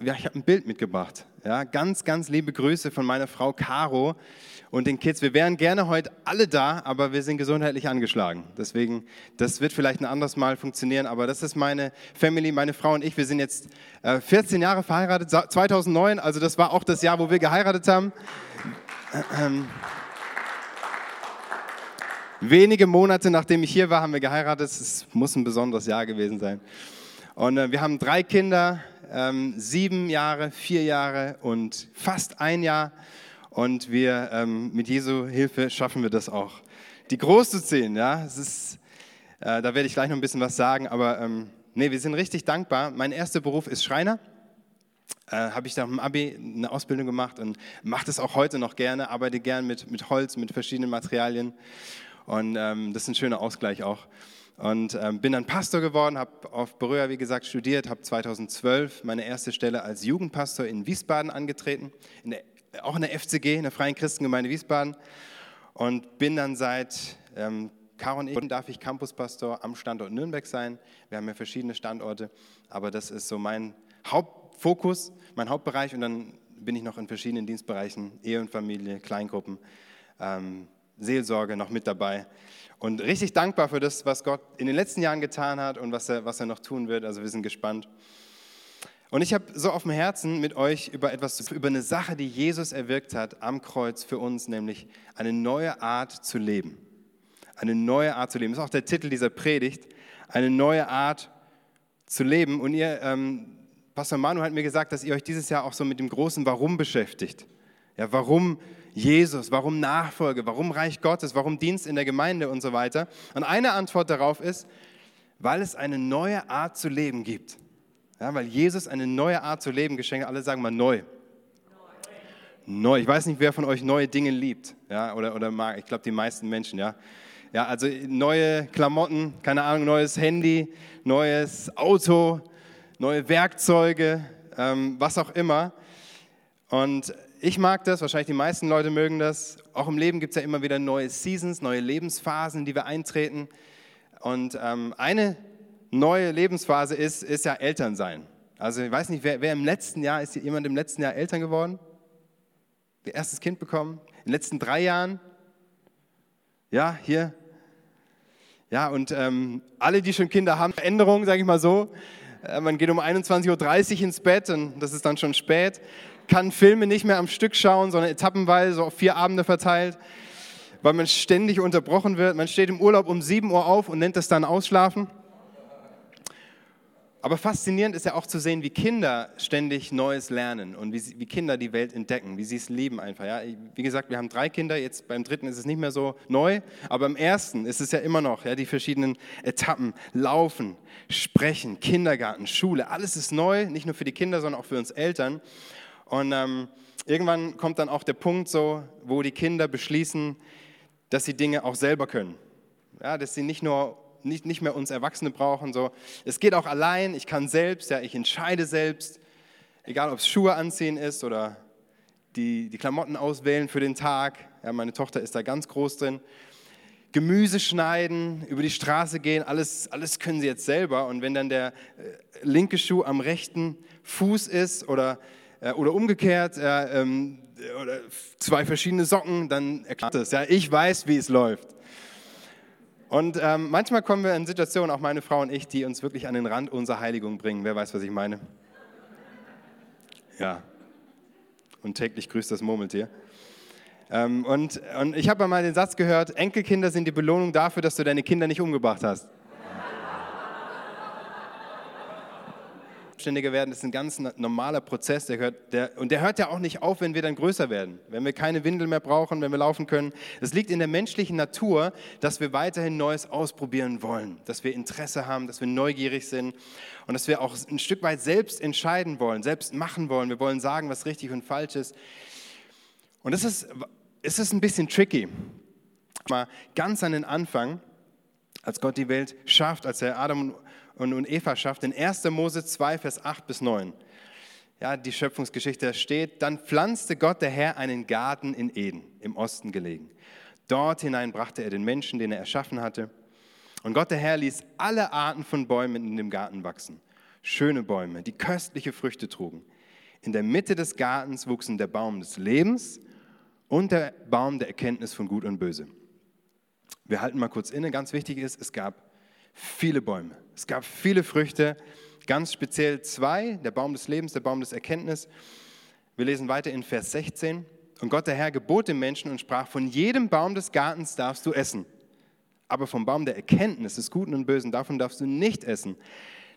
ja, ich habe ein Bild mitgebracht. Ja, ganz, ganz liebe Grüße von meiner Frau Caro und den Kids. Wir wären gerne heute alle da, aber wir sind gesundheitlich angeschlagen. Deswegen, das wird vielleicht ein anderes Mal funktionieren, aber das ist meine Family, meine Frau und ich. Wir sind jetzt äh, 14 Jahre verheiratet, 2009, also das war auch das Jahr, wo wir geheiratet haben. Ähm, wenige Monate nachdem ich hier war, haben wir geheiratet. Es muss ein besonderes Jahr gewesen sein. Und äh, wir haben drei Kinder, ähm, sieben Jahre, vier Jahre und fast ein Jahr. Und wir ähm, mit Jesu Hilfe schaffen wir das auch, die groß zu ziehen. Ja, es ist, äh, da werde ich gleich noch ein bisschen was sagen. Aber ähm, nee, wir sind richtig dankbar. Mein erster Beruf ist Schreiner. Äh, habe ich da im Abi eine Ausbildung gemacht und mache das auch heute noch gerne. Arbeite gern mit, mit Holz, mit verschiedenen Materialien. Und ähm, das ist ein schöner Ausgleich auch. Und ähm, bin dann Pastor geworden, habe auf Berührer, wie gesagt, studiert, habe 2012 meine erste Stelle als Jugendpastor in Wiesbaden angetreten, in der, auch in der FCG, in der Freien Christengemeinde Wiesbaden. Und bin dann seit, ähm, und ich, darf ich Campuspastor am Standort Nürnberg sein. Wir haben ja verschiedene Standorte, aber das ist so mein Hauptfokus, mein Hauptbereich. Und dann bin ich noch in verschiedenen Dienstbereichen, Ehe und Familie, Kleingruppen, ähm, Seelsorge noch mit dabei. Und richtig dankbar für das, was Gott in den letzten Jahren getan hat und was er, was er noch tun wird. Also wir sind gespannt. Und ich habe so auf dem Herzen mit euch über etwas, über eine Sache, die Jesus erwirkt hat am Kreuz für uns, nämlich eine neue Art zu leben. Eine neue Art zu leben. Das ist auch der Titel dieser Predigt. Eine neue Art zu leben. Und ihr, ähm, Pastor Manu hat mir gesagt, dass ihr euch dieses Jahr auch so mit dem großen Warum beschäftigt. Ja, warum Jesus, warum Nachfolge, warum Reich Gottes, warum Dienst in der Gemeinde und so weiter. Und eine Antwort darauf ist, weil es eine neue Art zu leben gibt. Ja, weil Jesus eine neue Art zu leben geschenkt hat. Alle sagen mal neu. Neu. Ich weiß nicht, wer von euch neue Dinge liebt ja, oder, oder mag. Ich glaube, die meisten Menschen, ja. Ja, also neue Klamotten, keine Ahnung, neues Handy, neues Auto, neue Werkzeuge, ähm, was auch immer. Und ich mag das, wahrscheinlich die meisten Leute mögen das. Auch im Leben gibt es ja immer wieder neue Seasons, neue Lebensphasen, die wir eintreten. Und ähm, eine neue Lebensphase ist, ist ja Elternsein. Also ich weiß nicht, wer, wer im letzten Jahr, ist jemand im letzten Jahr Eltern geworden? Ihr erstes Kind bekommen? In den letzten drei Jahren? Ja, hier. Ja, und ähm, alle, die schon Kinder haben, Veränderungen, sage ich mal so. Äh, man geht um 21.30 Uhr ins Bett und das ist dann schon spät kann Filme nicht mehr am Stück schauen, sondern etappenweise auf vier Abende verteilt, weil man ständig unterbrochen wird. Man steht im Urlaub um 7 Uhr auf und nennt das dann Ausschlafen. Aber faszinierend ist ja auch zu sehen, wie Kinder ständig Neues lernen und wie, wie Kinder die Welt entdecken, wie sie es lieben einfach. Ja? Wie gesagt, wir haben drei Kinder, jetzt beim dritten ist es nicht mehr so neu, aber beim ersten ist es ja immer noch, ja, die verschiedenen Etappen, Laufen, Sprechen, Kindergarten, Schule, alles ist neu, nicht nur für die Kinder, sondern auch für uns Eltern. Und ähm, irgendwann kommt dann auch der Punkt so, wo die Kinder beschließen, dass sie Dinge auch selber können. Ja, dass sie nicht nur nicht, nicht mehr uns Erwachsene brauchen. So. Es geht auch allein, ich kann selbst, ja, ich entscheide selbst, egal ob es Schuhe anziehen ist oder die, die Klamotten auswählen für den Tag. Ja, meine Tochter ist da ganz groß drin. Gemüse schneiden, über die Straße gehen, alles, alles können sie jetzt selber. Und wenn dann der äh, linke Schuh am rechten Fuß ist oder oder umgekehrt, ähm, oder zwei verschiedene Socken, dann erklärt es. Ja, ich weiß, wie es läuft. Und ähm, manchmal kommen wir in Situationen, auch meine Frau und ich, die uns wirklich an den Rand unserer Heiligung bringen. Wer weiß, was ich meine? Ja. Und täglich grüßt das Murmeltier. Ähm, und, und ich habe mal den Satz gehört, Enkelkinder sind die Belohnung dafür, dass du deine Kinder nicht umgebracht hast. Selbstständiger werden, ist ein ganz normaler Prozess. Der hört, der, und der hört ja auch nicht auf, wenn wir dann größer werden, wenn wir keine Windel mehr brauchen, wenn wir laufen können. Es liegt in der menschlichen Natur, dass wir weiterhin Neues ausprobieren wollen, dass wir Interesse haben, dass wir neugierig sind und dass wir auch ein Stück weit selbst entscheiden wollen, selbst machen wollen. Wir wollen sagen, was richtig und falsch ist. Und das ist, es ist ein bisschen tricky. Mal ganz an den Anfang, als Gott die Welt schafft, als er Adam und und Eva schafft, in 1. Mose 2, Vers 8 bis 9. Ja, die Schöpfungsgeschichte steht, dann pflanzte Gott der Herr einen Garten in Eden, im Osten gelegen. Dort hinein brachte er den Menschen, den er erschaffen hatte. Und Gott der Herr ließ alle Arten von Bäumen in dem Garten wachsen. Schöne Bäume, die köstliche Früchte trugen. In der Mitte des Gartens wuchsen der Baum des Lebens und der Baum der Erkenntnis von Gut und Böse. Wir halten mal kurz inne. Ganz wichtig ist, es gab viele Bäume. Es gab viele Früchte, ganz speziell zwei, der Baum des Lebens, der Baum des Erkenntnis. Wir lesen weiter in Vers 16. Und Gott der Herr gebot dem Menschen und sprach, von jedem Baum des Gartens darfst du essen. Aber vom Baum der Erkenntnis des Guten und Bösen, davon darfst du nicht essen.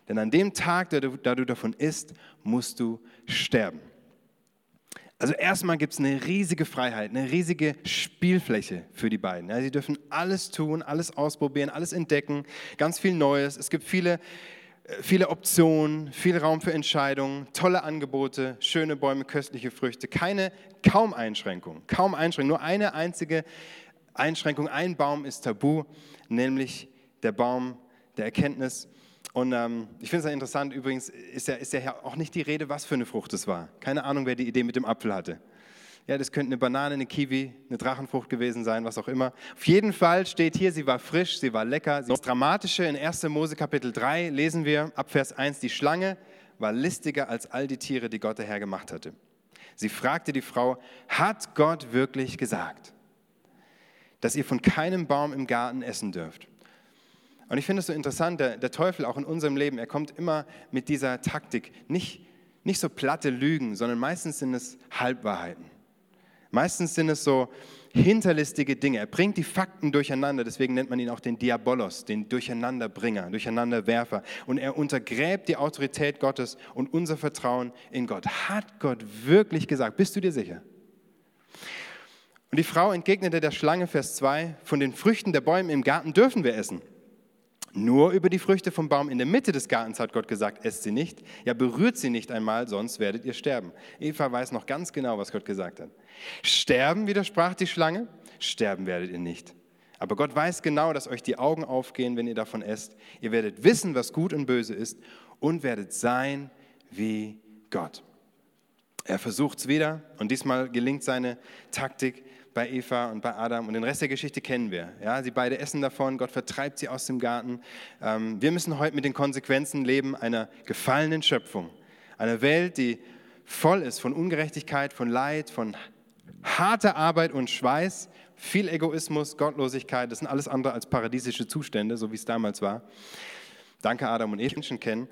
Denn an dem Tag, da du, da du davon isst, musst du sterben. Also erstmal gibt es eine riesige Freiheit, eine riesige Spielfläche für die beiden. Ja, sie dürfen alles tun, alles ausprobieren, alles entdecken, ganz viel Neues. Es gibt viele, äh, viele Optionen, viel Raum für Entscheidungen, tolle Angebote, schöne Bäume, köstliche Früchte. Keine, kaum Einschränkungen, kaum Einschränkungen. Nur eine einzige Einschränkung, ein Baum ist tabu, nämlich der Baum der Erkenntnis und ähm, ich finde es interessant, übrigens ist ja, ist ja auch nicht die Rede, was für eine Frucht es war. Keine Ahnung, wer die Idee mit dem Apfel hatte. Ja, das könnte eine Banane, eine Kiwi, eine Drachenfrucht gewesen sein, was auch immer. Auf jeden Fall steht hier, sie war frisch, sie war lecker. Das Dramatische in 1. Mose Kapitel 3 lesen wir ab Vers 1, die Schlange war listiger als all die Tiere, die Gott der Herr gemacht hatte. Sie fragte die Frau, hat Gott wirklich gesagt, dass ihr von keinem Baum im Garten essen dürft? Und ich finde es so interessant, der, der, Teufel auch in unserem Leben, er kommt immer mit dieser Taktik. Nicht, nicht so platte Lügen, sondern meistens sind es Halbwahrheiten. Meistens sind es so hinterlistige Dinge. Er bringt die Fakten durcheinander, deswegen nennt man ihn auch den Diabolos, den Durcheinanderbringer, Durcheinanderwerfer. Und er untergräbt die Autorität Gottes und unser Vertrauen in Gott. Hat Gott wirklich gesagt? Bist du dir sicher? Und die Frau entgegnete der Schlange, Vers 2, von den Früchten der Bäume im Garten dürfen wir essen. Nur über die Früchte vom Baum in der Mitte des Gartens hat Gott gesagt, esst sie nicht. Ja, berührt sie nicht einmal, sonst werdet ihr sterben. Eva weiß noch ganz genau, was Gott gesagt hat. Sterben, widersprach die Schlange, sterben werdet ihr nicht. Aber Gott weiß genau, dass euch die Augen aufgehen, wenn ihr davon esst. Ihr werdet wissen, was gut und böse ist und werdet sein wie Gott. Er versucht es wieder und diesmal gelingt seine Taktik bei Eva und bei Adam und den Rest der Geschichte kennen wir. Ja, sie beide essen davon, Gott vertreibt sie aus dem Garten. Ähm, wir müssen heute mit den Konsequenzen leben einer gefallenen Schöpfung, einer Welt, die voll ist von Ungerechtigkeit, von Leid, von harter Arbeit und Schweiß, viel Egoismus, Gottlosigkeit. Das sind alles andere als paradiesische Zustände, so wie es damals war. Danke, Adam und Eva, Menschen kennen.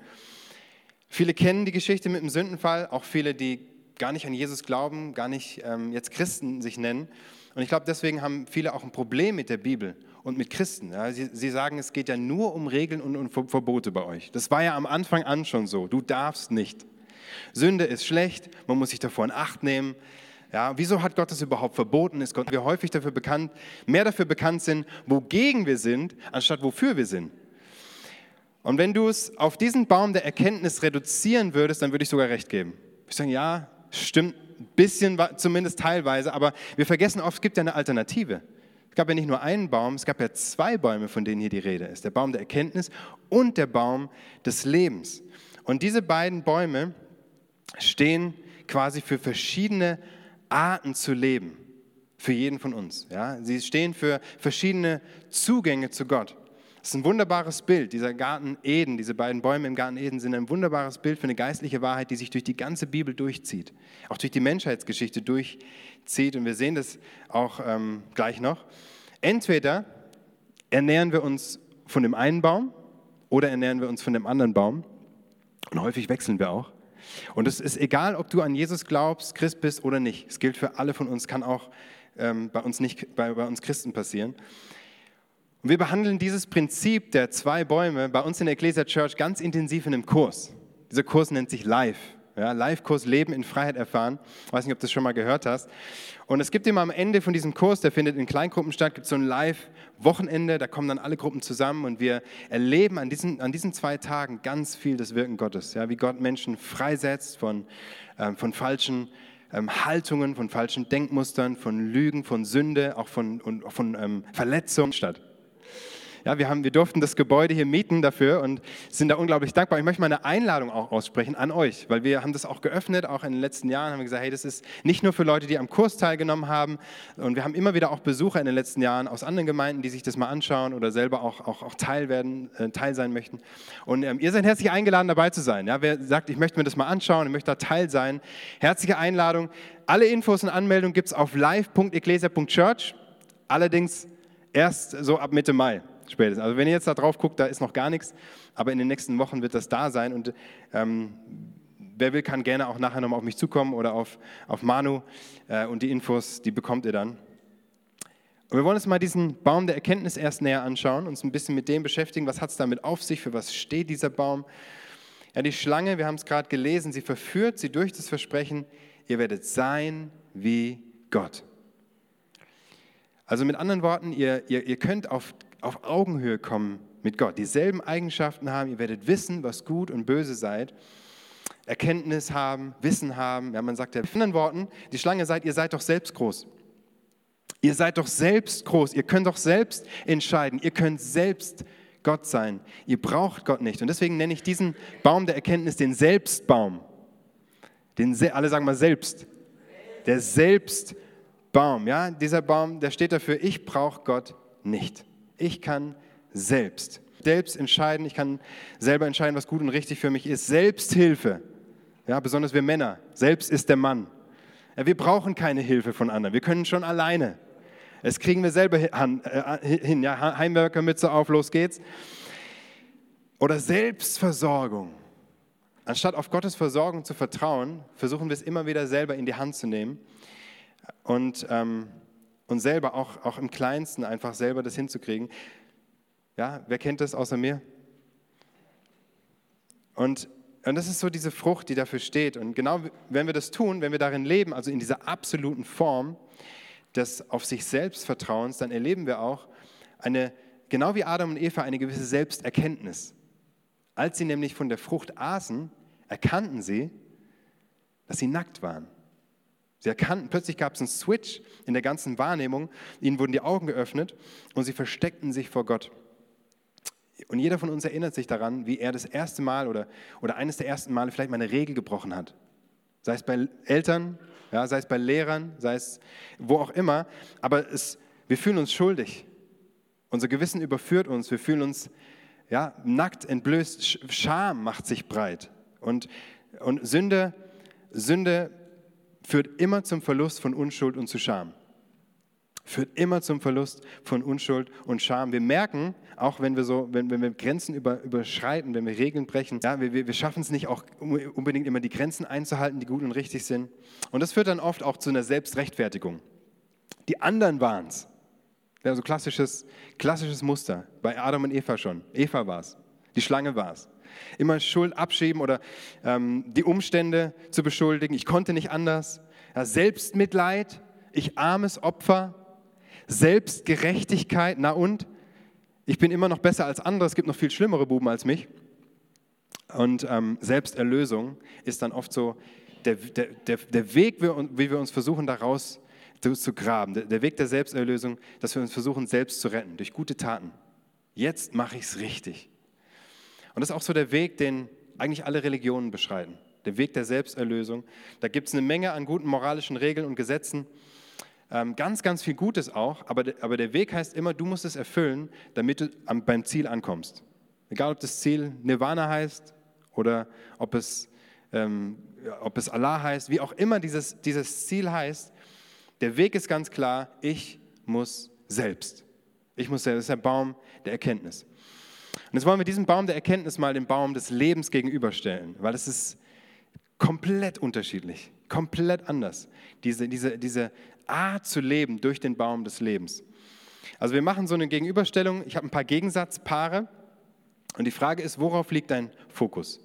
Viele kennen die Geschichte mit dem Sündenfall, auch viele, die gar nicht an Jesus glauben, gar nicht ähm, jetzt Christen sich nennen. Und ich glaube, deswegen haben viele auch ein Problem mit der Bibel und mit Christen. Ja. Sie, sie, sagen, es geht ja nur um Regeln und um Verbote bei euch. Das war ja am Anfang an schon so. Du darfst nicht. Sünde ist schlecht, man muss sich davor in Acht nehmen. Ja, wieso hat Gott das überhaupt verboten? Ist Gott wir häufig dafür bekannt, mehr dafür bekannt sind, wogegen wir sind, anstatt wofür wir sind. Und wenn du es auf diesen Baum der Erkenntnis reduzieren würdest, dann würde ich sogar recht geben. Ich sage, ja, Stimmt ein bisschen, zumindest teilweise, aber wir vergessen oft, es gibt ja eine Alternative. Es gab ja nicht nur einen Baum, es gab ja zwei Bäume, von denen hier die Rede ist. Der Baum der Erkenntnis und der Baum des Lebens. Und diese beiden Bäume stehen quasi für verschiedene Arten zu leben, für jeden von uns. Ja? Sie stehen für verschiedene Zugänge zu Gott. Das ist ein wunderbares Bild. Dieser Garten Eden, diese beiden Bäume im Garten Eden sind ein wunderbares Bild für eine geistliche Wahrheit, die sich durch die ganze Bibel durchzieht, auch durch die Menschheitsgeschichte durchzieht. Und wir sehen das auch ähm, gleich noch. Entweder ernähren wir uns von dem einen Baum oder ernähren wir uns von dem anderen Baum. Und häufig wechseln wir auch. Und es ist egal, ob du an Jesus glaubst, Christ bist oder nicht. Es gilt für alle von uns, kann auch ähm, bei uns nicht bei, bei uns Christen passieren. Und wir behandeln dieses Prinzip der zwei Bäume bei uns in der Ecclesia Church ganz intensiv in einem Kurs. Dieser Kurs nennt sich Live. Ja, Live-Kurs Leben in Freiheit erfahren. Ich weiß nicht, ob du das schon mal gehört hast. Und es gibt immer am Ende von diesem Kurs, der findet in Kleingruppen statt, gibt es so ein Live-Wochenende, da kommen dann alle Gruppen zusammen und wir erleben an diesen, an diesen zwei Tagen ganz viel das Wirken Gottes. Ja, wie Gott Menschen freisetzt von, ähm, von falschen ähm, Haltungen, von falschen Denkmustern, von Lügen, von Sünde, auch von, und, von ähm, Verletzungen statt. Ja, wir, haben, wir durften das Gebäude hier mieten dafür und sind da unglaublich dankbar. Ich möchte mal eine Einladung auch aussprechen an euch, weil wir haben das auch geöffnet, auch in den letzten Jahren haben wir gesagt, hey, das ist nicht nur für Leute, die am Kurs teilgenommen haben und wir haben immer wieder auch Besucher in den letzten Jahren aus anderen Gemeinden, die sich das mal anschauen oder selber auch, auch, auch Teil werden, äh, Teil sein möchten. Und ähm, ihr seid herzlich eingeladen, dabei zu sein. Ja, wer sagt, ich möchte mir das mal anschauen, ich möchte da Teil sein, herzliche Einladung. Alle Infos und Anmeldungen gibt es auf live.ecclesia.church, allerdings erst so ab Mitte Mai spätestens. Also wenn ihr jetzt da drauf guckt, da ist noch gar nichts, aber in den nächsten Wochen wird das da sein und ähm, wer will, kann gerne auch nachher nochmal auf mich zukommen oder auf, auf Manu äh, und die Infos, die bekommt ihr dann. Und wir wollen uns mal diesen Baum der Erkenntnis erst näher anschauen, uns ein bisschen mit dem beschäftigen, was hat es damit auf sich, für was steht dieser Baum. Ja, die Schlange, wir haben es gerade gelesen, sie verführt sie durch das Versprechen, ihr werdet sein wie Gott. Also mit anderen Worten, ihr, ihr, ihr könnt auf, auf Augenhöhe kommen mit Gott, dieselben Eigenschaften haben, ihr werdet wissen, was gut und böse seid, Erkenntnis haben, Wissen haben. Ja, man sagt ja mit anderen Worten, die Schlange seid, ihr seid doch selbst groß. Ihr seid doch selbst groß, ihr könnt doch selbst entscheiden, ihr könnt selbst Gott sein. Ihr braucht Gott nicht. Und deswegen nenne ich diesen Baum der Erkenntnis den Selbstbaum. Den, alle sagen mal selbst. Der Selbstbaum. Baum, ja, dieser Baum, der steht dafür, ich brauche Gott nicht. Ich kann selbst, selbst entscheiden, ich kann selber entscheiden, was gut und richtig für mich ist. Selbsthilfe, ja, besonders wir Männer, selbst ist der Mann. Ja, wir brauchen keine Hilfe von anderen, wir können schon alleine. Das kriegen wir selber äh, hin, ja, Heimwerkermütze auf, los geht's. Oder Selbstversorgung. Anstatt auf Gottes Versorgung zu vertrauen, versuchen wir es immer wieder selber in die Hand zu nehmen und, ähm, und selber auch, auch im Kleinsten einfach selber das hinzukriegen. Ja, wer kennt das außer mir? Und, und das ist so diese Frucht, die dafür steht. Und genau wenn wir das tun, wenn wir darin leben, also in dieser absoluten Form des auf sich selbst Vertrauens, dann erleben wir auch eine, genau wie Adam und Eva, eine gewisse Selbsterkenntnis. Als sie nämlich von der Frucht aßen, erkannten sie, dass sie nackt waren. Sie erkannten, plötzlich gab es einen Switch in der ganzen Wahrnehmung, ihnen wurden die Augen geöffnet und sie versteckten sich vor Gott. Und jeder von uns erinnert sich daran, wie er das erste Mal oder, oder eines der ersten Male vielleicht mal eine Regel gebrochen hat. Sei es bei Eltern, ja, sei es bei Lehrern, sei es wo auch immer. Aber es, wir fühlen uns schuldig. Unser Gewissen überführt uns. Wir fühlen uns ja, nackt, entblößt. Scham macht sich breit. Und, und Sünde, Sünde führt immer zum Verlust von Unschuld und zu Scham. Führt immer zum Verlust von Unschuld und Scham. Wir merken, auch wenn wir, so, wenn, wenn wir Grenzen über, überschreiten, wenn wir Regeln brechen, ja, wir, wir schaffen es nicht auch unbedingt immer die Grenzen einzuhalten, die gut und richtig sind. Und das führt dann oft auch zu einer Selbstrechtfertigung. Die anderen waren es. Ja, so klassisches, klassisches Muster. Bei Adam und Eva schon. Eva war es. Die Schlange war es. Immer Schuld abschieben oder ähm, die Umstände zu beschuldigen. Ich konnte nicht anders. Ja, Selbstmitleid, ich armes Opfer. Selbstgerechtigkeit, na und? Ich bin immer noch besser als andere, es gibt noch viel schlimmere Buben als mich. Und ähm, Selbsterlösung ist dann oft so der, der, der, der Weg, wie wir uns versuchen, daraus zu graben. Der, der Weg der Selbsterlösung, dass wir uns versuchen, selbst zu retten, durch gute Taten. Jetzt mache ich es richtig. Und das ist auch so der Weg, den eigentlich alle Religionen beschreiten. Der Weg der Selbsterlösung. Da gibt es eine Menge an guten moralischen Regeln und Gesetzen. Ähm, ganz, ganz viel Gutes auch, aber, aber der Weg heißt immer, du musst es erfüllen, damit du am, beim Ziel ankommst. Egal, ob das Ziel Nirvana heißt oder ob es, ähm, ob es Allah heißt, wie auch immer dieses, dieses Ziel heißt, der Weg ist ganz klar, ich muss selbst. Ich muss selbst. Das ist der Baum der Erkenntnis. Und jetzt wollen wir diesem Baum der Erkenntnis mal den Baum des Lebens gegenüberstellen, weil es ist komplett unterschiedlich, komplett anders, diese, diese, diese Art zu leben durch den Baum des Lebens. Also wir machen so eine Gegenüberstellung, ich habe ein paar Gegensatzpaare und die Frage ist, worauf liegt dein Fokus?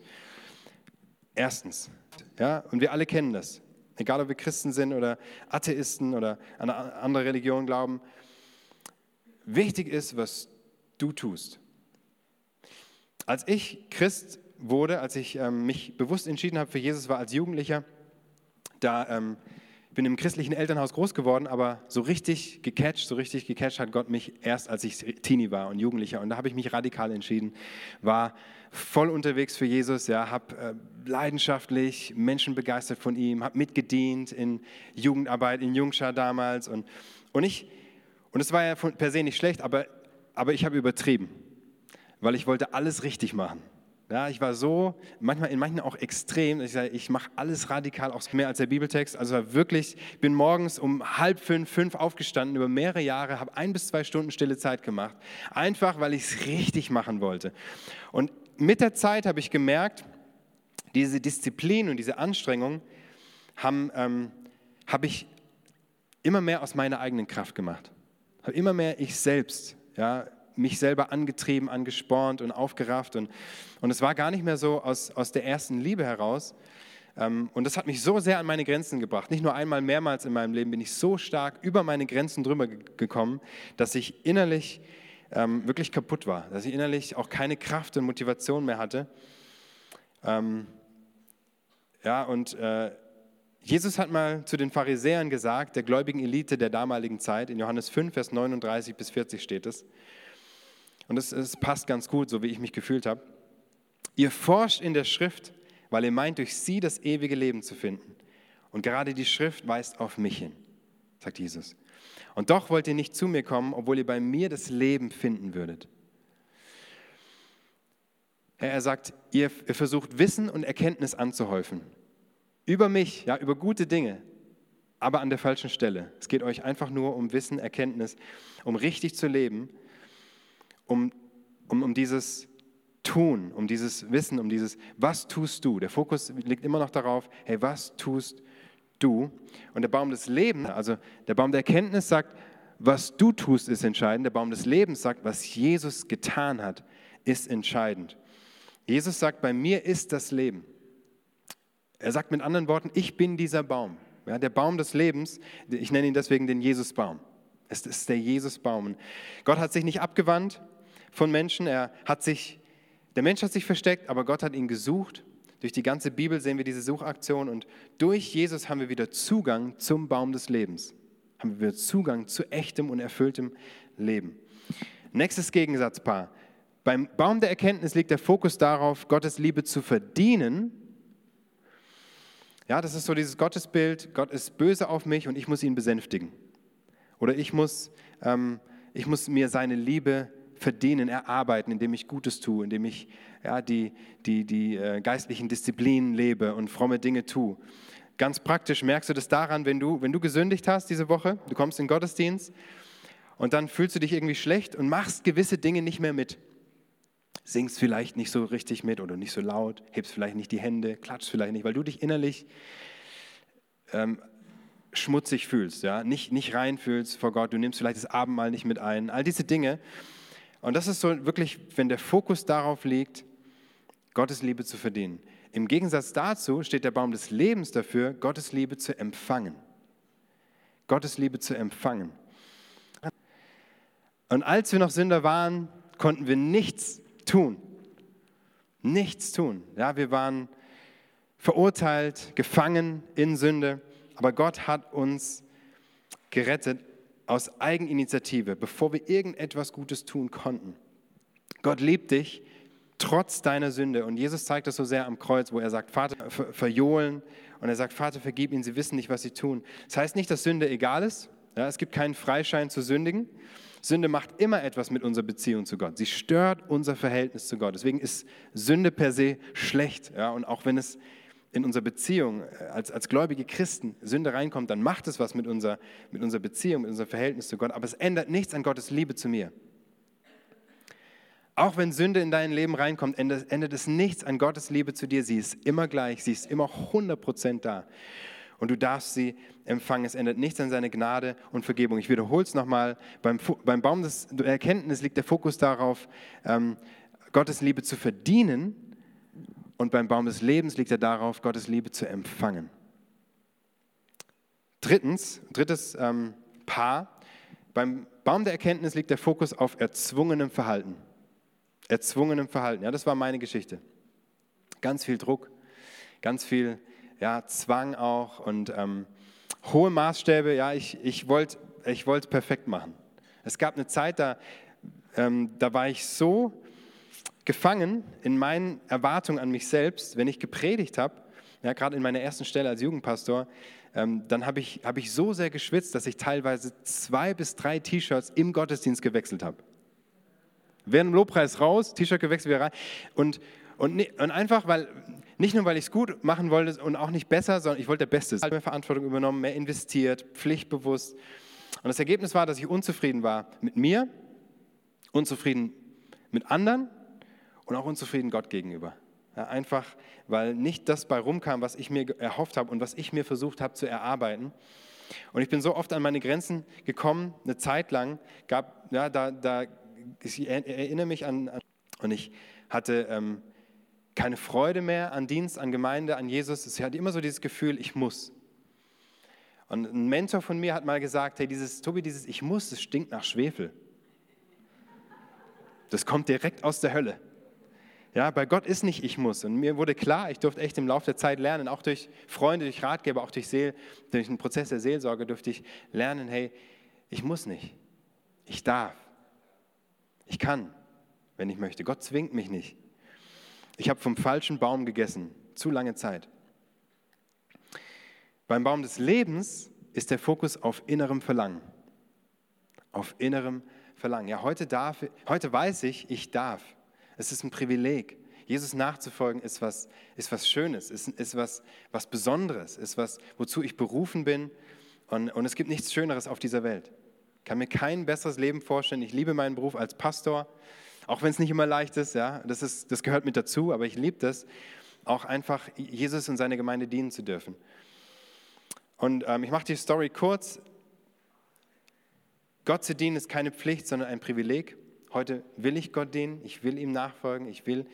Erstens, ja, und wir alle kennen das, egal ob wir Christen sind oder Atheisten oder an eine andere Religion glauben, wichtig ist, was du tust. Als ich Christ wurde, als ich ähm, mich bewusst entschieden habe für Jesus, war als Jugendlicher, da ähm, bin im christlichen Elternhaus groß geworden, aber so richtig gecatcht, so richtig gecatcht hat Gott mich erst, als ich Teenie war und Jugendlicher. Und da habe ich mich radikal entschieden, war voll unterwegs für Jesus, ja, habe äh, leidenschaftlich Menschen begeistert von ihm, habe mitgedient in Jugendarbeit, in Jungschar damals. Und, und, ich, und es war ja per se nicht schlecht, aber, aber ich habe übertrieben, weil ich wollte alles richtig machen. Ja, ich war so, manchmal in manchen auch extrem, ich sage, ich mache alles radikal, auch mehr als der Bibeltext. Also wirklich, ich bin morgens um halb fünf, fünf aufgestanden, über mehrere Jahre, habe ein bis zwei Stunden stille Zeit gemacht. Einfach, weil ich es richtig machen wollte. Und mit der Zeit habe ich gemerkt, diese Disziplin und diese Anstrengung haben, ähm, habe ich immer mehr aus meiner eigenen Kraft gemacht. Habe immer mehr ich selbst, ja, mich selber angetrieben, angespornt und aufgerafft. Und, und es war gar nicht mehr so aus, aus der ersten Liebe heraus. Ähm, und das hat mich so sehr an meine Grenzen gebracht. Nicht nur einmal, mehrmals in meinem Leben bin ich so stark über meine Grenzen drüber gekommen, dass ich innerlich ähm, wirklich kaputt war, dass ich innerlich auch keine Kraft und Motivation mehr hatte. Ähm, ja, und äh, Jesus hat mal zu den Pharisäern gesagt, der gläubigen Elite der damaligen Zeit, in Johannes 5, Vers 39 bis 40 steht es, und es, passt ganz gut, so wie ich mich gefühlt habe. Ihr forscht in der Schrift, weil ihr meint, durch sie das ewige Leben zu finden. Und gerade die Schrift weist auf mich hin, sagt Jesus. Und doch wollt ihr nicht zu mir kommen, obwohl ihr bei mir das Leben finden würdet. Er sagt, ihr versucht Wissen und Erkenntnis anzuhäufen. Über mich, ja, über gute Dinge, aber an der falschen Stelle. Es geht euch einfach nur um Wissen, Erkenntnis, um richtig zu leben um, um, um dieses Tun, um dieses Wissen, um dieses, was tust du? Der Fokus liegt immer noch darauf, hey, was tust du? Und der Baum des Lebens, also der Baum der Erkenntnis sagt, was du tust, ist entscheidend. Der Baum des Lebens sagt, was Jesus getan hat, ist entscheidend. Jesus sagt, bei mir ist das Leben. Er sagt mit anderen Worten, ich bin dieser Baum. Ja, der Baum des Lebens, ich nenne ihn deswegen den Jesusbaum. Es ist der Jesusbaum. Gott hat sich nicht abgewandt, von Menschen. Er hat sich, der Mensch hat sich versteckt, aber Gott hat ihn gesucht. Durch die ganze Bibel sehen wir diese Suchaktion und durch Jesus haben wir wieder Zugang zum Baum des Lebens. Haben wir wieder Zugang zu echtem und erfülltem Leben. Nächstes Gegensatzpaar. Beim Baum der Erkenntnis liegt der Fokus darauf, Gottes Liebe zu verdienen. Ja, das ist so dieses Gottesbild, Gott ist böse auf mich und ich muss ihn besänftigen. Oder ich muss, ähm, ich muss mir seine Liebe verdienen, erarbeiten, indem ich Gutes tue, indem ich ja, die, die, die äh, geistlichen Disziplinen lebe und fromme Dinge tue. Ganz praktisch merkst du das daran, wenn du, wenn du gesündigt hast diese Woche, du kommst in den Gottesdienst und dann fühlst du dich irgendwie schlecht und machst gewisse Dinge nicht mehr mit. Singst vielleicht nicht so richtig mit oder nicht so laut, hebst vielleicht nicht die Hände, klatschst vielleicht nicht, weil du dich innerlich ähm, schmutzig fühlst, ja? nicht, nicht rein fühlst vor Gott, du nimmst vielleicht das Abendmahl nicht mit ein, all diese Dinge. Und das ist so wirklich, wenn der Fokus darauf liegt, Gottes Liebe zu verdienen. Im Gegensatz dazu steht der Baum des Lebens dafür, Gottes Liebe zu empfangen. Gottes Liebe zu empfangen. Und als wir noch Sünder waren, konnten wir nichts tun. Nichts tun. Ja, wir waren verurteilt, gefangen in Sünde, aber Gott hat uns gerettet aus Eigeninitiative, bevor wir irgendetwas Gutes tun konnten. Gott liebt dich trotz deiner Sünde. Und Jesus zeigt das so sehr am Kreuz, wo er sagt, Vater, ver verjohlen. Und er sagt, Vater, vergib ihnen, sie wissen nicht, was sie tun. Das heißt nicht, dass Sünde egal ist. Ja, es gibt keinen Freischein zu sündigen. Sünde macht immer etwas mit unserer Beziehung zu Gott. Sie stört unser Verhältnis zu Gott. Deswegen ist Sünde per se schlecht. Ja, und auch wenn es in unserer Beziehung äh, als, als gläubige Christen Sünde reinkommt, dann macht es was mit unserer, mit unserer Beziehung, mit unserem Verhältnis zu Gott, aber es ändert nichts an Gottes Liebe zu mir. Auch wenn Sünde in dein Leben reinkommt, ändert, ändert es nichts an Gottes Liebe zu dir. Sie ist immer gleich, sie ist immer 100% da. Und du darfst sie empfangen. Es ändert nichts an seine Gnade und Vergebung. Ich wiederhole es nochmal. Beim, beim Baum des Erkenntnis liegt der Fokus darauf, ähm, Gottes Liebe zu verdienen und beim Baum des Lebens liegt er darauf, Gottes Liebe zu empfangen. Drittens, drittes ähm, Paar, beim Baum der Erkenntnis liegt der Fokus auf erzwungenem Verhalten. Erzwungenem Verhalten, ja, das war meine Geschichte. Ganz viel Druck, ganz viel ja, Zwang auch und ähm, hohe Maßstäbe, ja, ich, ich wollte ich wollt perfekt machen. Es gab eine Zeit, da, ähm, da war ich so gefangen in meinen Erwartungen an mich selbst, wenn ich gepredigt habe, ja, gerade in meiner ersten Stelle als Jugendpastor, ähm, dann habe ich, hab ich so sehr geschwitzt, dass ich teilweise zwei bis drei T-Shirts im Gottesdienst gewechselt habe. Während dem Lobpreis raus, T-Shirt gewechselt, wieder rein. Und, und, und einfach, weil, nicht nur, weil ich es gut machen wollte und auch nicht besser, sondern ich wollte der Beste sein. Mehr Verantwortung übernommen, mehr investiert, pflichtbewusst. Und das Ergebnis war, dass ich unzufrieden war mit mir, unzufrieden mit anderen und auch unzufrieden Gott gegenüber. Ja, einfach, weil nicht das bei rumkam, was ich mir erhofft habe und was ich mir versucht habe zu erarbeiten. Und ich bin so oft an meine Grenzen gekommen, eine Zeit lang, gab, ja, da, da, ich erinnere mich an, an und ich hatte ähm, keine Freude mehr an Dienst, an Gemeinde, an Jesus. Ich hatte immer so dieses Gefühl, ich muss. Und ein Mentor von mir hat mal gesagt, hey, dieses, Tobi, dieses Ich muss, das stinkt nach Schwefel. Das kommt direkt aus der Hölle. Ja, bei Gott ist nicht ich muss. Und mir wurde klar, ich durfte echt im Laufe der Zeit lernen, auch durch Freunde, durch Ratgeber, auch durch, Seel, durch den Prozess der Seelsorge durfte ich lernen, hey, ich muss nicht. Ich darf. Ich kann, wenn ich möchte. Gott zwingt mich nicht. Ich habe vom falschen Baum gegessen, zu lange Zeit. Beim Baum des Lebens ist der Fokus auf innerem Verlangen. Auf innerem Verlangen. Ja, heute, darf, heute weiß ich, ich darf. Es ist ein Privileg. Jesus nachzufolgen ist was, ist was Schönes, ist, ist was, was Besonderes, ist was, wozu ich berufen bin. Und, und es gibt nichts Schöneres auf dieser Welt. Ich kann mir kein besseres Leben vorstellen. Ich liebe meinen Beruf als Pastor, auch wenn es nicht immer leicht ist. Ja, das, ist, das gehört mit dazu, aber ich liebe das, auch einfach Jesus und seine Gemeinde dienen zu dürfen. Und ähm, ich mache die Story kurz. Gott zu dienen ist keine Pflicht, sondern ein Privileg. Heute will ich Gott dienen, ich will ihm nachfolgen, ich will,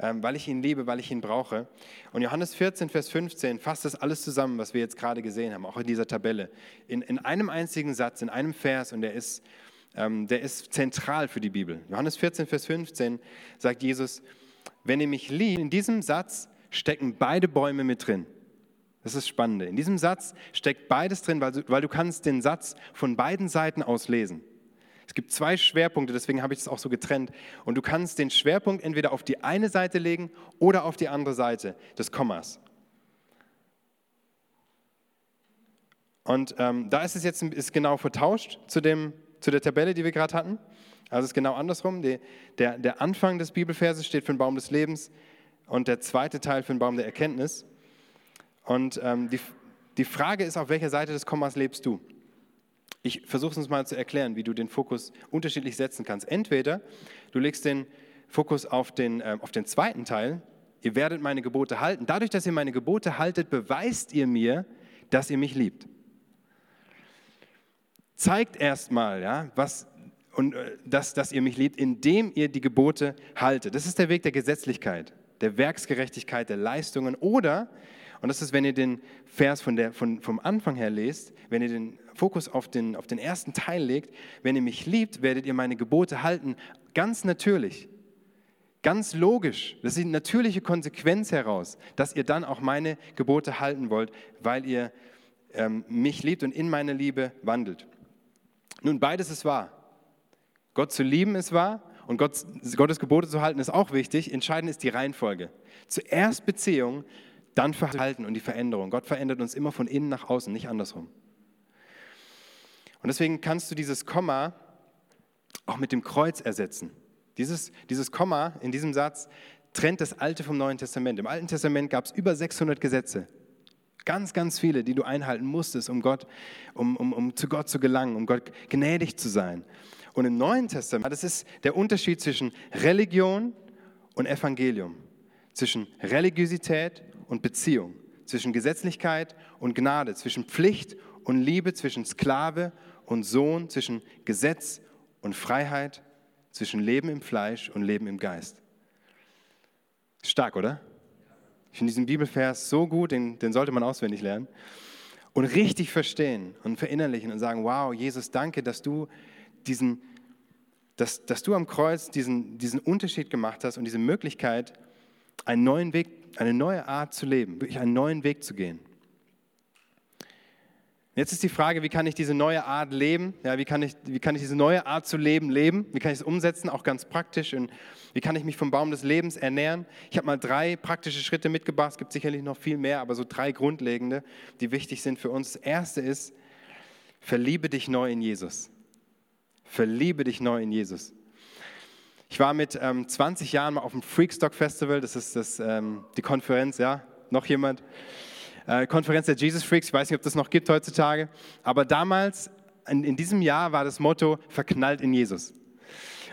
ähm, weil ich ihn liebe, weil ich ihn brauche. Und Johannes 14, Vers 15 fasst das alles zusammen, was wir jetzt gerade gesehen haben, auch in dieser Tabelle, in, in einem einzigen Satz, in einem Vers und der ist, ähm, der ist zentral für die Bibel. Johannes 14, Vers 15 sagt Jesus, wenn ihr mich liebt, in diesem Satz stecken beide Bäume mit drin. Das ist das Spannende. In diesem Satz steckt beides drin, weil du, weil du kannst den Satz von beiden Seiten aus lesen. Gibt zwei Schwerpunkte, deswegen habe ich es auch so getrennt. Und du kannst den Schwerpunkt entweder auf die eine Seite legen oder auf die andere Seite des Kommas. Und ähm, da ist es jetzt ist genau vertauscht zu, dem, zu der Tabelle, die wir gerade hatten. Also es ist genau andersrum. Die, der, der Anfang des Bibelverses steht für den Baum des Lebens und der zweite Teil für den Baum der Erkenntnis. Und ähm, die, die Frage ist, auf welcher Seite des Kommas lebst du? Ich versuche es mal zu erklären, wie du den Fokus unterschiedlich setzen kannst. Entweder du legst den Fokus auf den, äh, auf den zweiten Teil, ihr werdet meine Gebote halten. Dadurch, dass ihr meine Gebote haltet, beweist ihr mir, dass ihr mich liebt. Zeigt erstmal, ja, was, und, äh, dass, dass ihr mich liebt, indem ihr die Gebote haltet. Das ist der Weg der Gesetzlichkeit, der Werksgerechtigkeit, der Leistungen. Oder, und das ist, wenn ihr den Vers von der, von, vom Anfang her lest, wenn ihr den Fokus auf den, auf den ersten Teil legt, wenn ihr mich liebt, werdet ihr meine Gebote halten. Ganz natürlich, ganz logisch. Das ist die natürliche Konsequenz heraus, dass ihr dann auch meine Gebote halten wollt, weil ihr ähm, mich liebt und in meine Liebe wandelt. Nun, beides ist wahr. Gott zu lieben ist wahr und Gott, Gottes Gebote zu halten ist auch wichtig. Entscheidend ist die Reihenfolge. Zuerst Beziehung, dann Verhalten und die Veränderung. Gott verändert uns immer von innen nach außen, nicht andersrum. Und deswegen kannst du dieses Komma auch mit dem Kreuz ersetzen. Dieses, dieses Komma in diesem Satz trennt das Alte vom Neuen Testament. Im Alten Testament gab es über 600 Gesetze. Ganz, ganz viele, die du einhalten musstest, um, Gott, um, um, um zu Gott zu gelangen, um Gott gnädig zu sein. Und im Neuen Testament, das ist der Unterschied zwischen Religion und Evangelium, zwischen Religiosität und Beziehung, zwischen Gesetzlichkeit und Gnade, zwischen Pflicht und Liebe, zwischen Sklave und Sohn, zwischen Gesetz und Freiheit, zwischen Leben im Fleisch und Leben im Geist. Stark, oder? Ich finde diesen Bibelvers so gut, den, den sollte man auswendig lernen. Und richtig verstehen und verinnerlichen und sagen, wow, Jesus, danke, dass du diesen, dass, dass du am Kreuz diesen, diesen Unterschied gemacht hast und diese Möglichkeit, einen neuen Weg, eine neue Art zu leben, wirklich einen neuen Weg zu gehen. Jetzt ist die Frage, wie kann ich diese neue Art leben? Ja, wie, kann ich, wie kann ich diese neue Art zu leben leben? Wie kann ich es umsetzen, auch ganz praktisch? Und wie kann ich mich vom Baum des Lebens ernähren? Ich habe mal drei praktische Schritte mitgebracht. Es gibt sicherlich noch viel mehr, aber so drei grundlegende, die wichtig sind für uns. Das erste ist, verliebe dich neu in Jesus. Verliebe dich neu in Jesus. Ich war mit ähm, 20 Jahren mal auf dem Freakstock Festival. Das ist das, ähm, die Konferenz, ja? Noch jemand? äh, Konferenz der Jesus Freaks. Ich weiß nicht, ob das noch gibt heutzutage. Aber damals, in, in diesem Jahr, war das Motto verknallt in Jesus.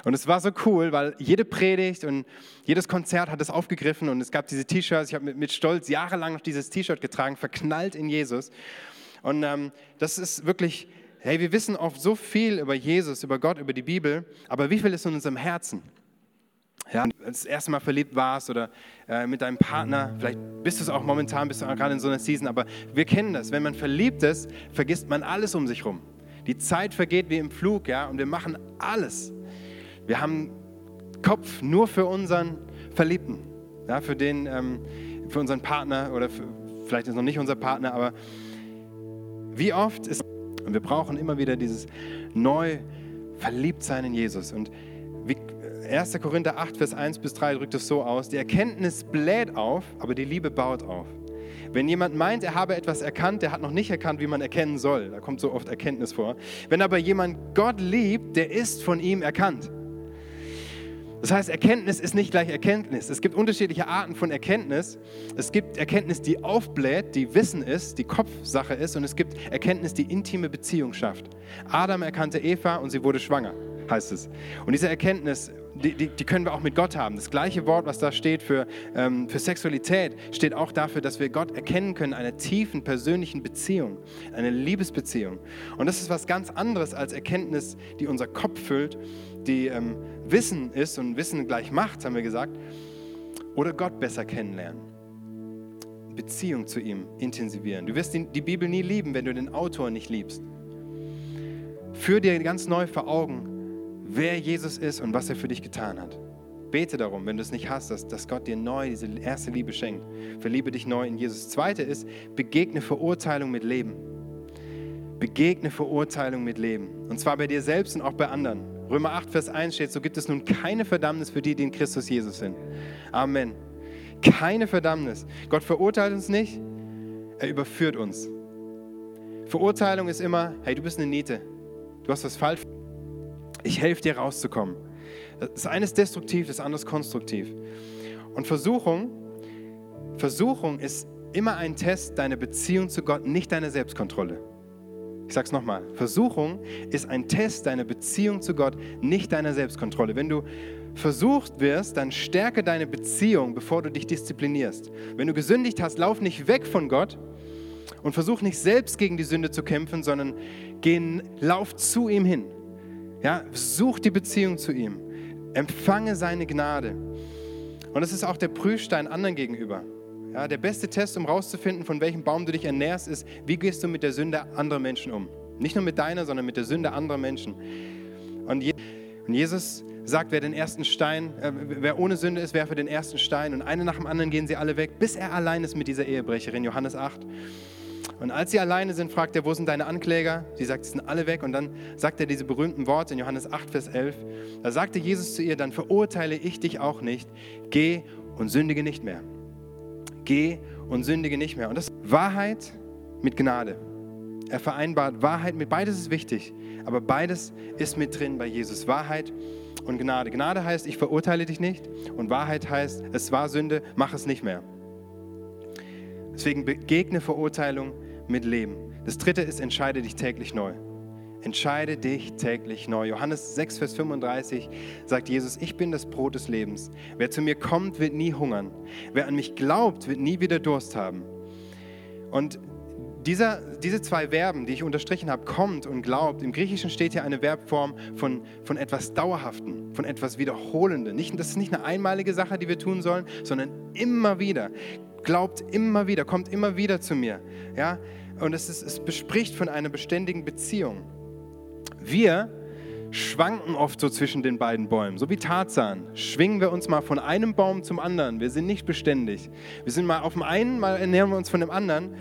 Und es war so cool, weil jede Predigt und jedes Konzert hat es aufgegriffen und es gab diese T-Shirts. Ich habe mit, mit, Stolz jahrelang noch dieses T-Shirt getragen, verknallt in Jesus. Und ähm, das ist wirklich, hey, wir wissen oft so viel über Jesus, über Gott, über die Bibel, aber wie viel ist in unserem Herzen? ja, das erste Mal verliebt warst oder äh, mit deinem Partner, vielleicht bist du es auch momentan, bist du gerade in so einer Season, aber wir kennen das. Wenn man verliebt ist, vergisst man alles um sich rum. Die Zeit vergeht wie im Flug, ja, und wir machen alles. Wir haben Kopf nur für unseren Verliebten, ja, für den, ähm, für unseren Partner oder für, vielleicht ist noch nicht unser Partner, aber wie oft ist und wir brauchen immer wieder dieses neu Verliebtsein in Jesus und wie, 1. Korinther 8, Vers 1 bis 3 drückt es so aus, die Erkenntnis bläht auf, aber die Liebe baut auf. Wenn jemand meint, er habe etwas erkannt, der hat noch nicht erkannt, wie man erkennen soll. Da kommt so oft Erkenntnis vor. Wenn aber jemand Gott liebt, der ist von ihm erkannt. Das heißt, Erkenntnis ist nicht gleich Erkenntnis. Es gibt unterschiedliche Arten von Erkenntnis. Es gibt Erkenntnis, die aufbläht, die Wissen ist, die Kopfsache ist. Und es gibt Erkenntnis, die intime Beziehung schafft. Adam erkannte Eva und sie wurde schwanger, heißt es. Und diese Erkenntnis die, die, die, können wir auch mit Gott haben. Das gleiche Wort, was da steht für, ähm, für Sexualität, steht auch dafür, dass wir Gott erkennen können, einer tiefen persönlichen Beziehung, eine Liebesbeziehung. Und das ist was ganz anderes als Erkenntnis, die unser Kopf füllt, die ähm, Wissen ist und Wissen gleich Macht, haben wir gesagt, oder Gott besser kennenlernen. Beziehung zu ihm intensivieren. Du wirst die Bibel nie lieben, wenn du den Autor nicht liebst. Führ dir ganz neu vor Augen, wer Jesus ist und was er für dich getan hat. Bete darum, wenn du es nicht hast, dass, dass Gott dir neu diese erste Liebe schenkt. Verliebe dich neu in Jesus. Zweite ist, begegne Verurteilung mit Leben. Begegne Verurteilung mit Leben. Und zwar bei dir selbst und auch bei anderen. Römer 8, Vers 1 steht, so gibt es nun keine Verdammnis für die, die in Christus Jesus sind. Amen. Keine Verdammnis. Gott verurteilt uns nicht, er überführt uns. Verurteilung ist immer, hey, du bist eine Niete. Du hast was falsch ich helfe dir rauszukommen. Das eine ist destruktiv, das andere ist konstruktiv. Und Versuchung, Versuchung ist immer ein Test deiner Beziehung zu Gott, nicht deiner Selbstkontrolle. Ich sage es nochmal. Versuchung ist ein Test deiner Beziehung zu Gott, nicht deiner Selbstkontrolle. Wenn du versucht wirst, dann stärke deine Beziehung, bevor du dich disziplinierst. Wenn du gesündigt hast, lauf nicht weg von Gott und versuch nicht selbst gegen die Sünde zu kämpfen, sondern geh, lauf zu ihm hin. Ja, such die Beziehung zu ihm. Empfange seine Gnade. Und das ist auch der Prüfstein anderen gegenüber. Ja, der beste Test, um herauszufinden, von welchem Baum du dich ernährst, ist, wie gehst du mit der Sünde anderer Menschen um. Nicht nur mit deiner, sondern mit der Sünde anderer Menschen. Und Jesus sagt, wer den ersten Stein, äh, wer ohne Sünde ist, werfe den ersten Stein. Und eine nach dem anderen gehen sie alle weg, bis er allein ist mit dieser Ehebrecherin, Johannes 8. Und als sie alleine sind, fragt er, wo sind deine Ankläger? Sie sagt, sie sind alle weg. Und dann sagt er diese berühmten Worte in Johannes 8, Vers 11. Da sagte Jesus zu ihr, dann verurteile ich dich auch nicht. Geh und sündige nicht mehr. Geh und sündige nicht mehr. Und das ist Wahrheit mit Gnade. Er vereinbart Wahrheit mit, beides ist wichtig, aber beides ist mit drin bei Jesus. Wahrheit und Gnade. Gnade heißt, ich verurteile dich nicht. Und Wahrheit heißt, es war Sünde, mach es nicht mehr. Deswegen begegne Verurteilung mit Leben. Das dritte ist, entscheide dich täglich neu. Entscheide dich täglich neu. Johannes 6, Vers 35 sagt Jesus, ich bin das Brot des Lebens. Wer zu mir kommt, wird nie hungern. Wer an mich glaubt, wird nie wieder Durst haben. Und dieser, diese zwei Verben, die ich unterstrichen habe, kommt und glaubt, im Griechischen steht hier eine Verbform von, von etwas Dauerhaften, von etwas Wiederholenden. Nicht, das ist nicht eine einmalige Sache, die wir tun sollen, sondern immer wieder glaubt immer wieder, kommt immer wieder zu mir. Ja? Und es, ist, es bespricht von einer beständigen Beziehung. Wir schwanken oft so zwischen den beiden Bäumen, so wie Tarzan. Schwingen wir uns mal von einem Baum zum anderen. Wir sind nicht beständig. Wir sind mal auf dem einen, mal ernähren wir uns von dem anderen.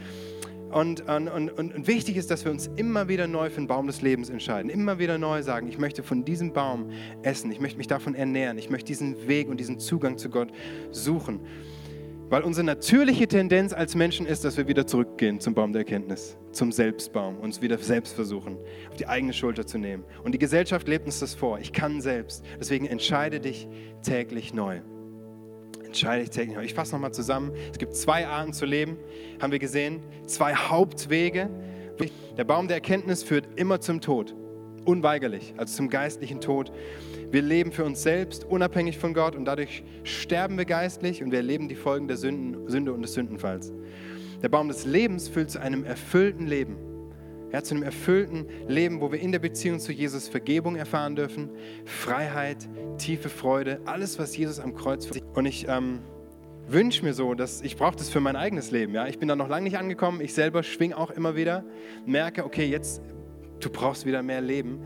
Und, und, und, und wichtig ist, dass wir uns immer wieder neu für den Baum des Lebens entscheiden. Immer wieder neu sagen, ich möchte von diesem Baum essen, ich möchte mich davon ernähren, ich möchte diesen Weg und diesen Zugang zu Gott suchen. Weil unsere natürliche Tendenz als Menschen ist, dass wir wieder zurückgehen zum Baum der Erkenntnis, zum Selbstbaum, uns wieder selbst versuchen, auf die eigene Schulter zu nehmen. Und die Gesellschaft lebt uns das vor. Ich kann selbst. Deswegen entscheide dich täglich neu. Entscheide dich täglich neu. Ich fasse nochmal zusammen. Es gibt zwei Arten zu leben, haben wir gesehen. Zwei Hauptwege. Der Baum der Erkenntnis führt immer zum Tod. Unweigerlich, also zum geistlichen Tod. Wir leben für uns selbst, unabhängig von Gott und dadurch sterben wir geistlich und wir erleben die Folgen der Sünden, Sünde und des Sündenfalls. Der Baum des Lebens führt zu einem erfüllten Leben. Ja, zu einem erfüllten Leben, wo wir in der Beziehung zu Jesus Vergebung erfahren dürfen, Freiheit, tiefe Freude, alles, was Jesus am Kreuz für Und ich ähm, wünsche mir so, dass ich brauche das für mein eigenes Leben. Ja? Ich bin da noch lange nicht angekommen. Ich selber schwinge auch immer wieder, merke, okay, jetzt du brauchst wieder mehr Leben.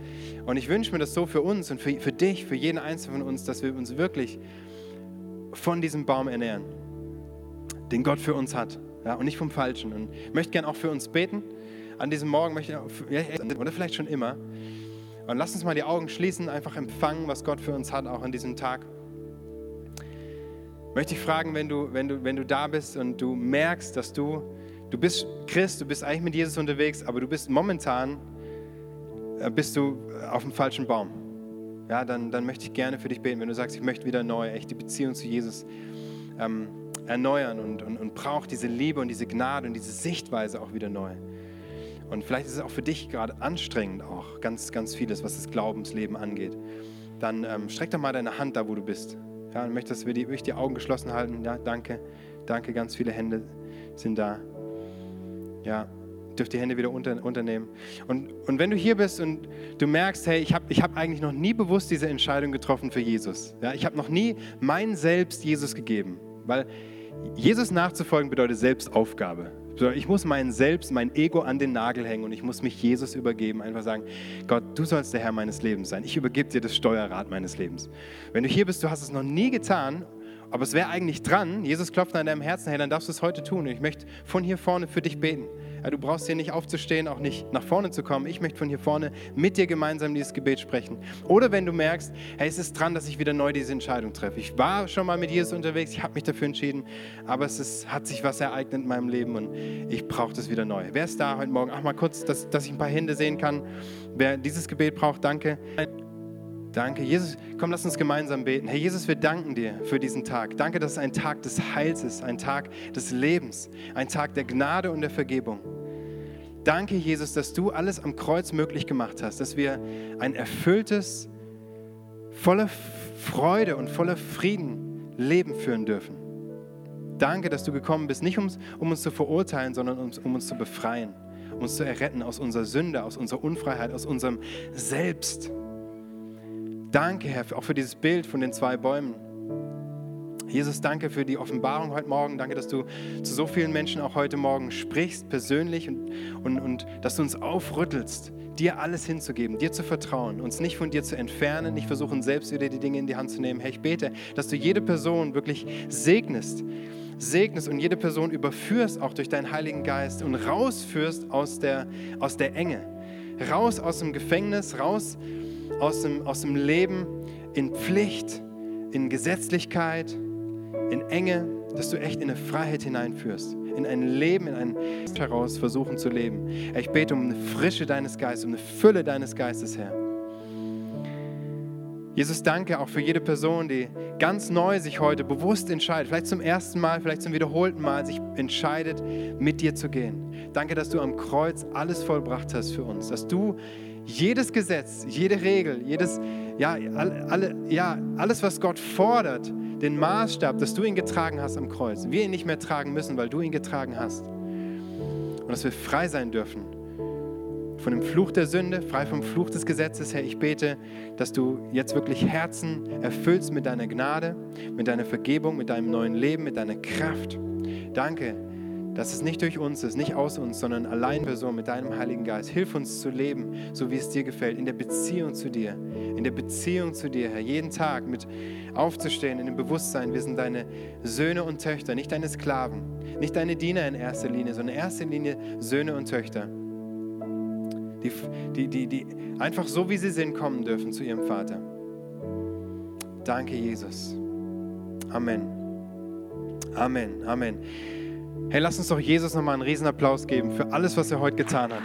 Und ich wünsche mir das so für uns und für, für dich, für jeden Einzelnen von uns, dass wir uns wirklich von diesem Baum ernähren, den Gott für uns hat. Ja, und nicht vom Falschen. Und ich möchte gerne auch für uns beten. An diesem Morgen möchte ich, oder vielleicht schon immer. Und lass uns mal die Augen schließen, einfach empfangen, was Gott für uns hat, auch an diesem Tag. Möchte ich fragen, wenn du, wenn du, wenn du da bist und du merkst, dass du, du bist Christ, du bist eigentlich mit Jesus unterwegs, aber du bist momentan bist du auf dem falschen Baum. Ja, dann, dann möchte ich gerne für dich beten, wenn du sagst, ich möchte wieder neu, echt die Beziehung zu Jesus ähm, erneuern und, und, und brauche diese Liebe und diese Gnade und diese Sichtweise auch wieder neu. Und vielleicht ist es auch für dich gerade anstrengend, auch ganz, ganz vieles, was das Glaubensleben angeht. Dann ähm, streck doch mal deine Hand da, wo du bist. Ja, und möchte, dass wir die, wirklich die Augen geschlossen halten. Ja, danke, danke, ganz viele Hände sind da. Ja, dürft die Hände wieder unter, unternehmen. Und, und wenn du hier bist und du merkst, hey, ich habe ich hab eigentlich noch nie bewusst diese Entscheidung getroffen für Jesus. Ja, ich habe noch nie mein Selbst Jesus gegeben. Weil Jesus nachzufolgen bedeutet Selbstaufgabe. Ich muss mein Selbst, mein Ego an den Nagel hängen und ich muss mich Jesus übergeben. Einfach sagen, Gott, du sollst der Herr meines Lebens sein. Ich übergebe dir das Steuerrad meines Lebens. Wenn du hier bist, du hast es noch nie getan aber es wäre eigentlich dran, Jesus klopft an deinem Herzen, hey, dann darfst du es heute tun. Und ich möchte von hier vorne für dich beten. Du brauchst hier nicht aufzustehen, auch nicht nach vorne zu kommen. Ich möchte von hier vorne mit dir gemeinsam dieses Gebet sprechen. Oder wenn du merkst, hey, es ist dran, dass ich wieder neu diese Entscheidung treffe. Ich war schon mal mit Jesus unterwegs, ich habe mich dafür entschieden, aber es ist, hat sich was ereignet in meinem Leben und ich brauche das wieder neu. Wer ist da heute Morgen? Ach, mal kurz, dass, dass ich ein paar Hände sehen kann. Wer dieses Gebet braucht, danke. Danke. Jesus, komm, lass uns gemeinsam beten. Herr Jesus, wir danken dir für diesen Tag. Danke, dass es ein Tag des Heils ist, ein Tag des Lebens, ein Tag der Gnade und der Vergebung. Danke, Jesus, dass du alles am Kreuz möglich gemacht hast, dass wir ein erfülltes, voller Freude und voller Frieden Leben führen dürfen. Danke, dass du gekommen bist, nicht um, um uns zu verurteilen, sondern um, um uns zu befreien, uns zu erretten aus unserer Sünde, aus unserer Unfreiheit, aus unserem Selbst. Danke, Herr, auch für dieses Bild von den zwei Bäumen. Jesus, danke für die Offenbarung heute Morgen. Danke, dass du zu so vielen Menschen auch heute Morgen sprichst, persönlich, und, und, und dass du uns aufrüttelst, dir alles hinzugeben, dir zu vertrauen, uns nicht von dir zu entfernen, nicht versuchen, selbst wieder die Dinge in die Hand zu nehmen. Herr, ich bete, dass du jede Person wirklich segnest, segnest und jede Person überführst, auch durch deinen Heiligen Geist und rausführst aus der, aus der Enge, raus aus dem Gefängnis, raus aus aus dem, aus dem Leben in Pflicht, in Gesetzlichkeit, in Enge, dass du echt in eine Freiheit hineinführst, in ein Leben, in ein heraus versuchen zu leben. Ich bete um eine Frische deines Geistes, um eine Fülle deines Geistes, Herr. Jesus, danke auch für jede Person, die ganz neu sich heute bewusst entscheidet, vielleicht zum ersten Mal, vielleicht zum wiederholten Mal, sich entscheidet, mit dir zu gehen. Danke, dass du am Kreuz alles vollbracht hast für uns, dass du jedes Gesetz, jede Regel, jedes, ja, alle, ja, alles, was Gott fordert, den Maßstab, dass du ihn getragen hast am Kreuz, wir ihn nicht mehr tragen müssen, weil du ihn getragen hast. Und dass wir frei sein dürfen von dem Fluch der Sünde, frei vom Fluch des Gesetzes, Herr. Ich bete, dass du jetzt wirklich Herzen erfüllst mit deiner Gnade, mit deiner Vergebung, mit deinem neuen Leben, mit deiner Kraft. Danke, dass es nicht durch uns ist, nicht aus uns, sondern allein Person mit deinem Heiligen Geist. Hilf uns zu leben, so wie es dir gefällt, in der Beziehung zu dir, in der Beziehung zu dir, Herr. Jeden Tag mit aufzustehen, in dem Bewusstsein, wir sind deine Söhne und Töchter, nicht deine Sklaven, nicht deine Diener in erster Linie, sondern in erster Linie Söhne und Töchter, die, die, die, die einfach so, wie sie sind, kommen dürfen zu ihrem Vater. Danke, Jesus. Amen. Amen. Amen. Hey, lass uns doch Jesus nochmal einen Riesenapplaus geben für alles, was er heute getan hat.